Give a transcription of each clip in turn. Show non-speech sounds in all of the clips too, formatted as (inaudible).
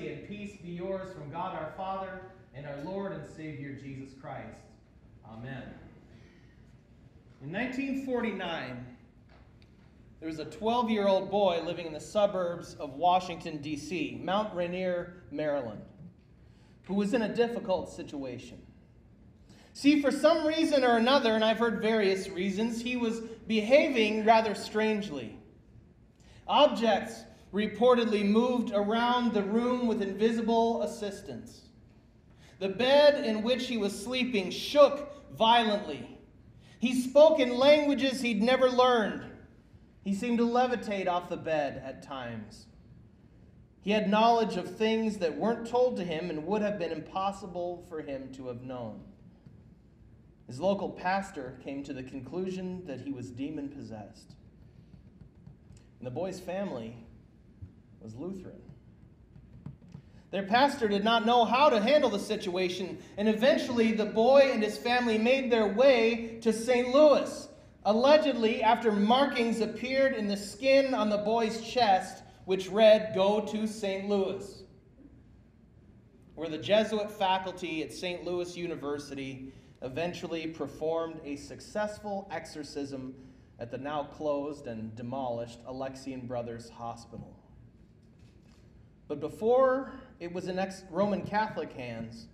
mercy and peace be yours from God our Father and our Lord and Savior Jesus Christ. Amen. In 1949, there was a 12 year old boy living in the suburbs of Washington, D.C., Mount Rainier, Maryland, who was in a difficult situation. See, for some reason or another, and I've heard various reasons, he was behaving rather strangely. Objects reportedly moved around the room with invisible assistance. The bed in which he was sleeping shook violently. He spoke in languages he'd never learned. He seemed to levitate off the bed at times. He had knowledge of things that weren't told to him and would have been impossible for him to have known. His local pastor came to the conclusion that he was demon possessed. And the boy's family was Lutheran. Their pastor did not know how to handle the situation, and eventually the boy and his family made their way to St. Louis. Allegedly, after markings appeared in the skin on the boy's chest, which read, Go to St. Louis, where the Jesuit faculty at St. Louis University eventually performed a successful exorcism at the now closed and demolished Alexian Brothers Hospital. But before it was in ex- Roman Catholic hands,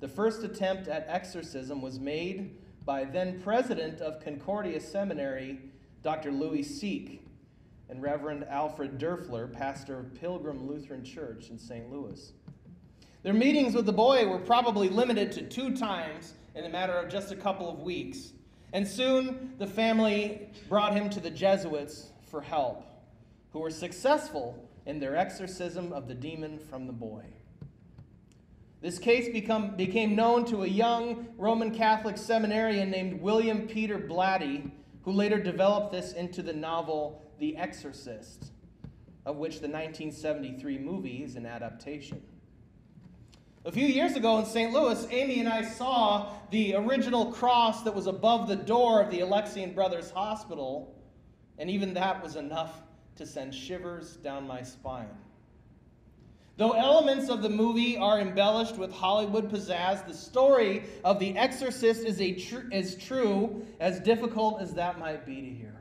the first attempt at exorcism was made by then president of Concordia Seminary, Dr. Louis Sieck, and Reverend Alfred Durfler, pastor of Pilgrim Lutheran Church in St. Louis. Their meetings with the boy were probably limited to two times in a matter of just a couple of weeks. And soon the family brought him to the Jesuits for help, who were successful in their exorcism of the demon from the boy. This case become, became known to a young Roman Catholic seminarian named William Peter Blatty, who later developed this into the novel The Exorcist, of which the 1973 movie is an adaptation. A few years ago in St. Louis, Amy and I saw the original cross that was above the door of the Alexian Brothers Hospital, and even that was enough to send shivers down my spine. Though elements of the movie are embellished with Hollywood pizzazz, the story of The Exorcist is a tr- as true, as difficult as that might be to hear.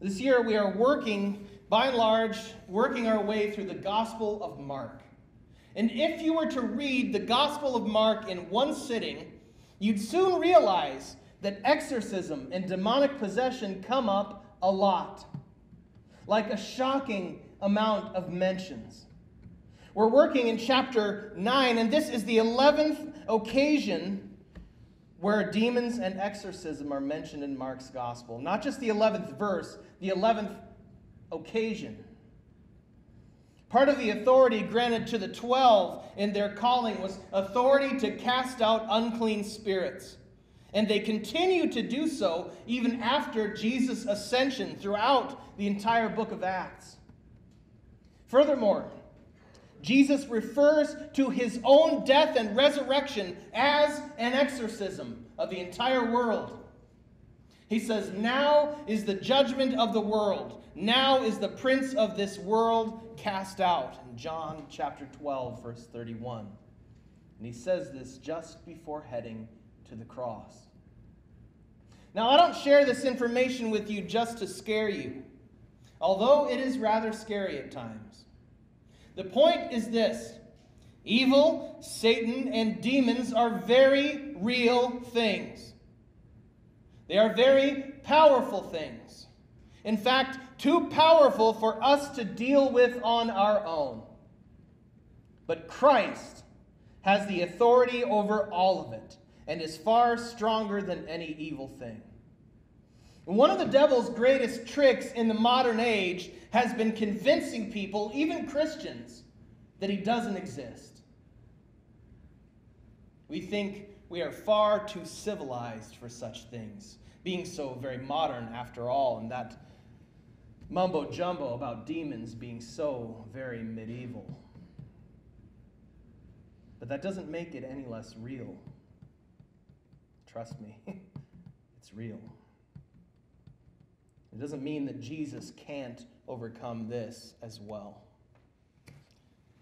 This year, we are working, by and large, working our way through the Gospel of Mark. And if you were to read the Gospel of Mark in one sitting, you'd soon realize that exorcism and demonic possession come up a lot, like a shocking amount of mentions. We're working in chapter 9, and this is the 11th occasion where demons and exorcism are mentioned in Mark's gospel. Not just the 11th verse, the 11th occasion. Part of the authority granted to the 12 in their calling was authority to cast out unclean spirits. And they continue to do so even after Jesus' ascension throughout the entire book of Acts. Furthermore, Jesus refers to his own death and resurrection as an exorcism of the entire world. He says, Now is the judgment of the world. Now is the prince of this world cast out. In John chapter 12, verse 31. And he says this just before heading to the cross. Now, I don't share this information with you just to scare you, although it is rather scary at times. The point is this evil, Satan, and demons are very real things. They are very powerful things. In fact, too powerful for us to deal with on our own. But Christ has the authority over all of it and is far stronger than any evil thing. One of the devil's greatest tricks in the modern age has been convincing people, even Christians, that he doesn't exist. We think we are far too civilized for such things, being so very modern after all, and that mumbo jumbo about demons being so very medieval. But that doesn't make it any less real. Trust me, (laughs) it's real. It doesn't mean that Jesus can't overcome this as well.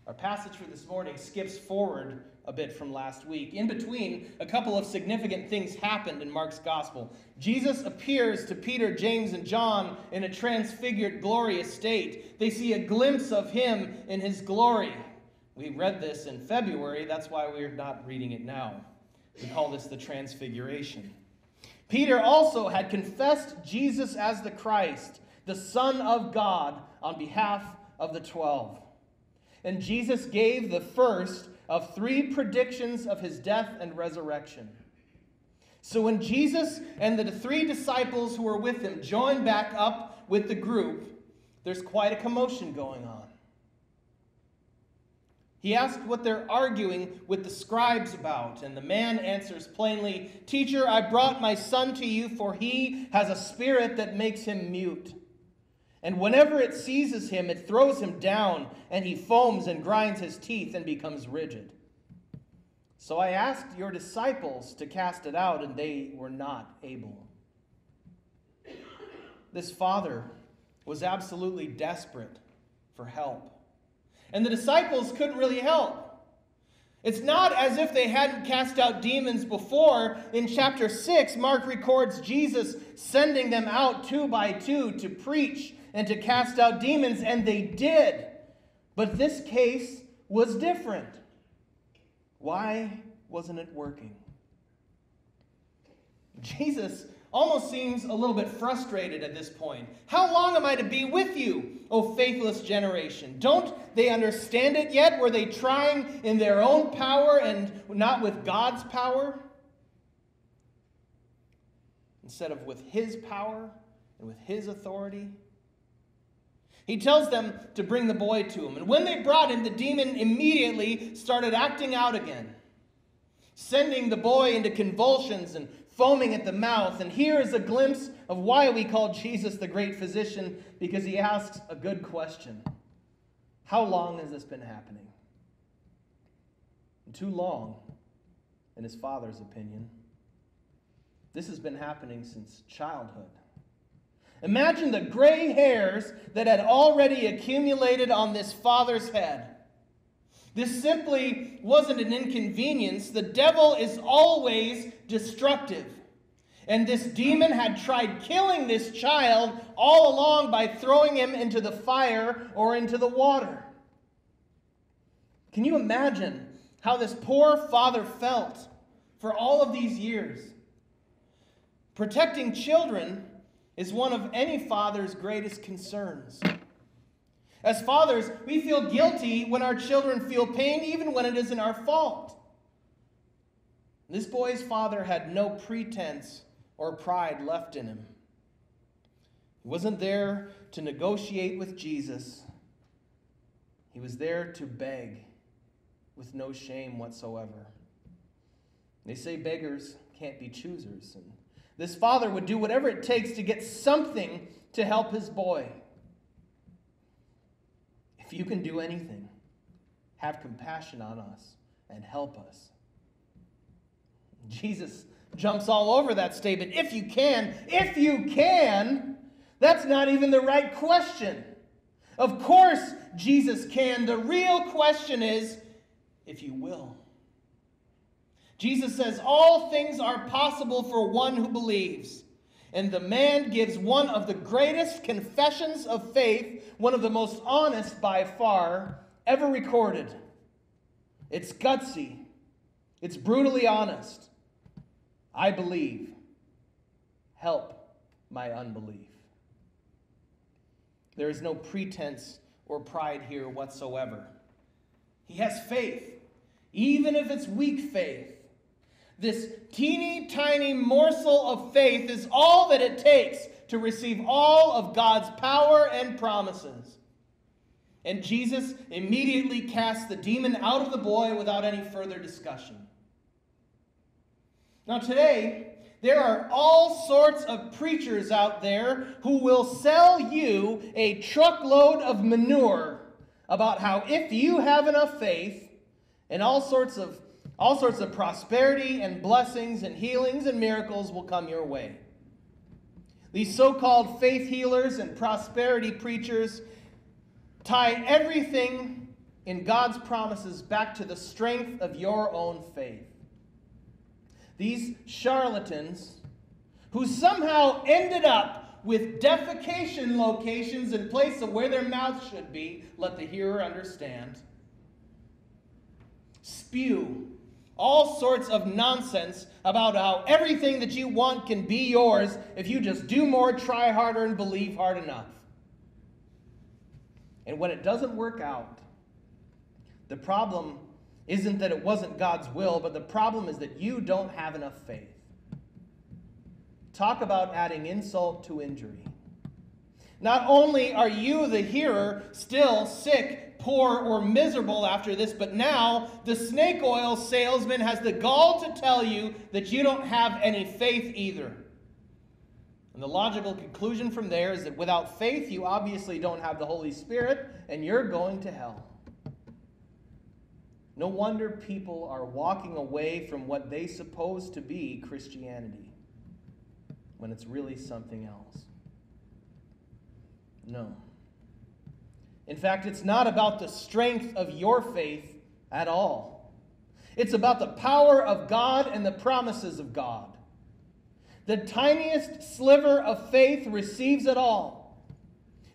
Our passage for this morning skips forward a bit from last week. In between, a couple of significant things happened in Mark's gospel. Jesus appears to Peter, James, and John in a transfigured, glorious state. They see a glimpse of him in his glory. We read this in February, that's why we're not reading it now. We call this the Transfiguration. Peter also had confessed Jesus as the Christ, the Son of God, on behalf of the twelve. And Jesus gave the first of three predictions of his death and resurrection. So when Jesus and the three disciples who were with him joined back up with the group, there's quite a commotion going on. He asked what they're arguing with the scribes about, and the man answers plainly Teacher, I brought my son to you, for he has a spirit that makes him mute. And whenever it seizes him, it throws him down, and he foams and grinds his teeth and becomes rigid. So I asked your disciples to cast it out, and they were not able. This father was absolutely desperate for help. And the disciples couldn't really help. It's not as if they hadn't cast out demons before. In chapter 6, Mark records Jesus sending them out two by two to preach and to cast out demons, and they did. But this case was different. Why wasn't it working? Jesus almost seems a little bit frustrated at this point. How long am I to be with you, O faithless generation? Don't they understand it yet? Were they trying in their own power and not with God's power? Instead of with His power and with His authority? He tells them to bring the boy to him. And when they brought him, the demon immediately started acting out again, sending the boy into convulsions and foaming at the mouth. And here is a glimpse of why we call Jesus the great physician, because he asks a good question How long has this been happening? too long, in his father's opinion. This has been happening since childhood. Imagine the gray hairs that had already accumulated on this father's head. This simply wasn't an inconvenience. The devil is always destructive. And this demon had tried killing this child all along by throwing him into the fire or into the water. Can you imagine how this poor father felt for all of these years? Protecting children is one of any father's greatest concerns. As fathers, we feel guilty when our children feel pain, even when it isn't our fault. This boy's father had no pretense or pride left in him. He wasn't there to negotiate with Jesus, he was there to beg with no shame whatsoever. They say beggars can't be choosers. And this father would do whatever it takes to get something to help his boy. If you can do anything, have compassion on us and help us. Jesus jumps all over that statement. If you can, if you can, that's not even the right question. Of course, Jesus can. The real question is if you will. Jesus says, All things are possible for one who believes. And the man gives one of the greatest confessions of faith, one of the most honest by far, ever recorded. It's gutsy, it's brutally honest. I believe. Help my unbelief. There is no pretense or pride here whatsoever. He has faith, even if it's weak faith. This teeny tiny morsel of faith is all that it takes to receive all of God's power and promises. And Jesus immediately casts the demon out of the boy without any further discussion. Now, today, there are all sorts of preachers out there who will sell you a truckload of manure about how if you have enough faith and all sorts of all sorts of prosperity and blessings and healings and miracles will come your way. These so called faith healers and prosperity preachers tie everything in God's promises back to the strength of your own faith. These charlatans, who somehow ended up with defecation locations in place of where their mouths should be, let the hearer understand, spew all sorts of nonsense about how everything that you want can be yours if you just do more, try harder, and believe hard enough. And when it doesn't work out, the problem isn't that it wasn't God's will, but the problem is that you don't have enough faith. Talk about adding insult to injury. Not only are you, the hearer, still sick, poor, or miserable after this, but now the snake oil salesman has the gall to tell you that you don't have any faith either. And the logical conclusion from there is that without faith, you obviously don't have the Holy Spirit, and you're going to hell. No wonder people are walking away from what they suppose to be Christianity when it's really something else. No. In fact, it's not about the strength of your faith at all. It's about the power of God and the promises of God. The tiniest sliver of faith receives it all.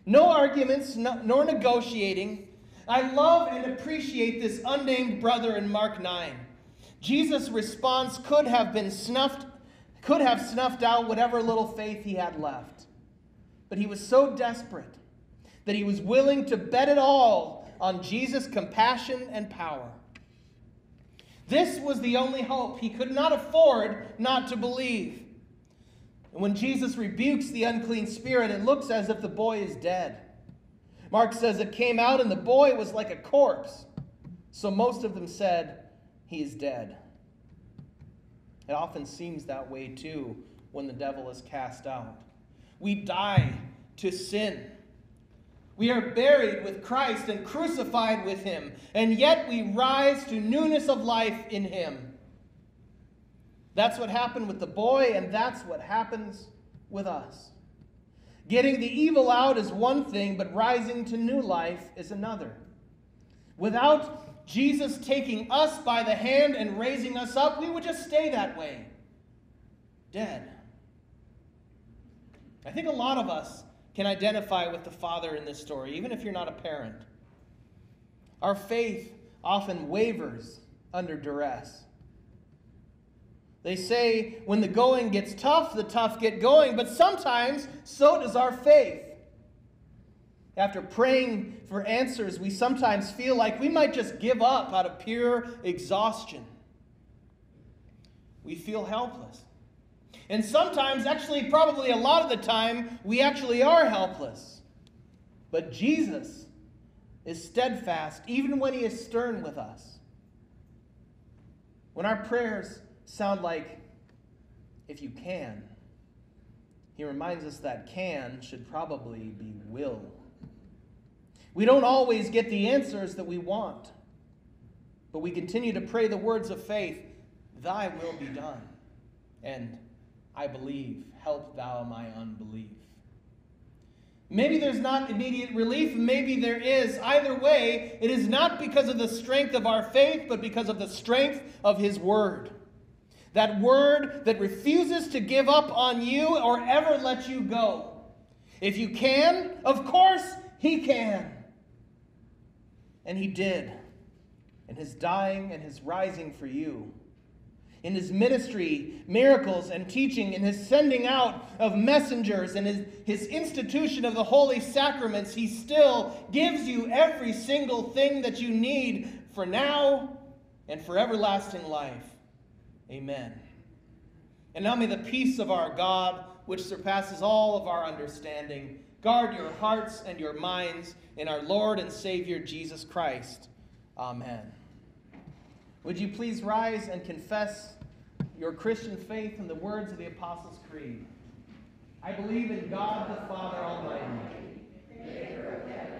No arguments, no, nor negotiating. I love and appreciate this unnamed brother in Mark 9. Jesus' response could have been snuffed, could have snuffed out whatever little faith he had left. But he was so desperate that he was willing to bet it all on Jesus' compassion and power. This was the only hope. He could not afford not to believe. And when Jesus rebukes the unclean spirit, it looks as if the boy is dead. Mark says it came out and the boy was like a corpse. So most of them said, He is dead. It often seems that way too when the devil is cast out. We die to sin. We are buried with Christ and crucified with him, and yet we rise to newness of life in him. That's what happened with the boy, and that's what happens with us. Getting the evil out is one thing, but rising to new life is another. Without Jesus taking us by the hand and raising us up, we would just stay that way, dead. I think a lot of us can identify with the father in this story, even if you're not a parent. Our faith often wavers under duress. They say when the going gets tough, the tough get going, but sometimes so does our faith. After praying for answers, we sometimes feel like we might just give up out of pure exhaustion. We feel helpless. And sometimes, actually, probably a lot of the time, we actually are helpless. But Jesus is steadfast, even when he is stern with us. When our prayers sound like if you can. He reminds us that can should probably be will. We don't always get the answers that we want, but we continue to pray the words of faith Thy will be done. And I believe, help thou my unbelief. Maybe there's not immediate relief, maybe there is. Either way, it is not because of the strength of our faith, but because of the strength of His Word. That word that refuses to give up on you or ever let you go. If you can, of course he can. And he did. In his dying and his rising for you. In his ministry, miracles, and teaching, in his sending out of messengers, and his, his institution of the holy sacraments, he still gives you every single thing that you need for now and for everlasting life. Amen. And now may the peace of our God, which surpasses all of our understanding, guard your hearts and your minds in our Lord and Savior Jesus Christ. Amen. Would you please rise and confess your Christian faith in the words of the Apostles' Creed? I believe in God the Father Almighty, maker of heaven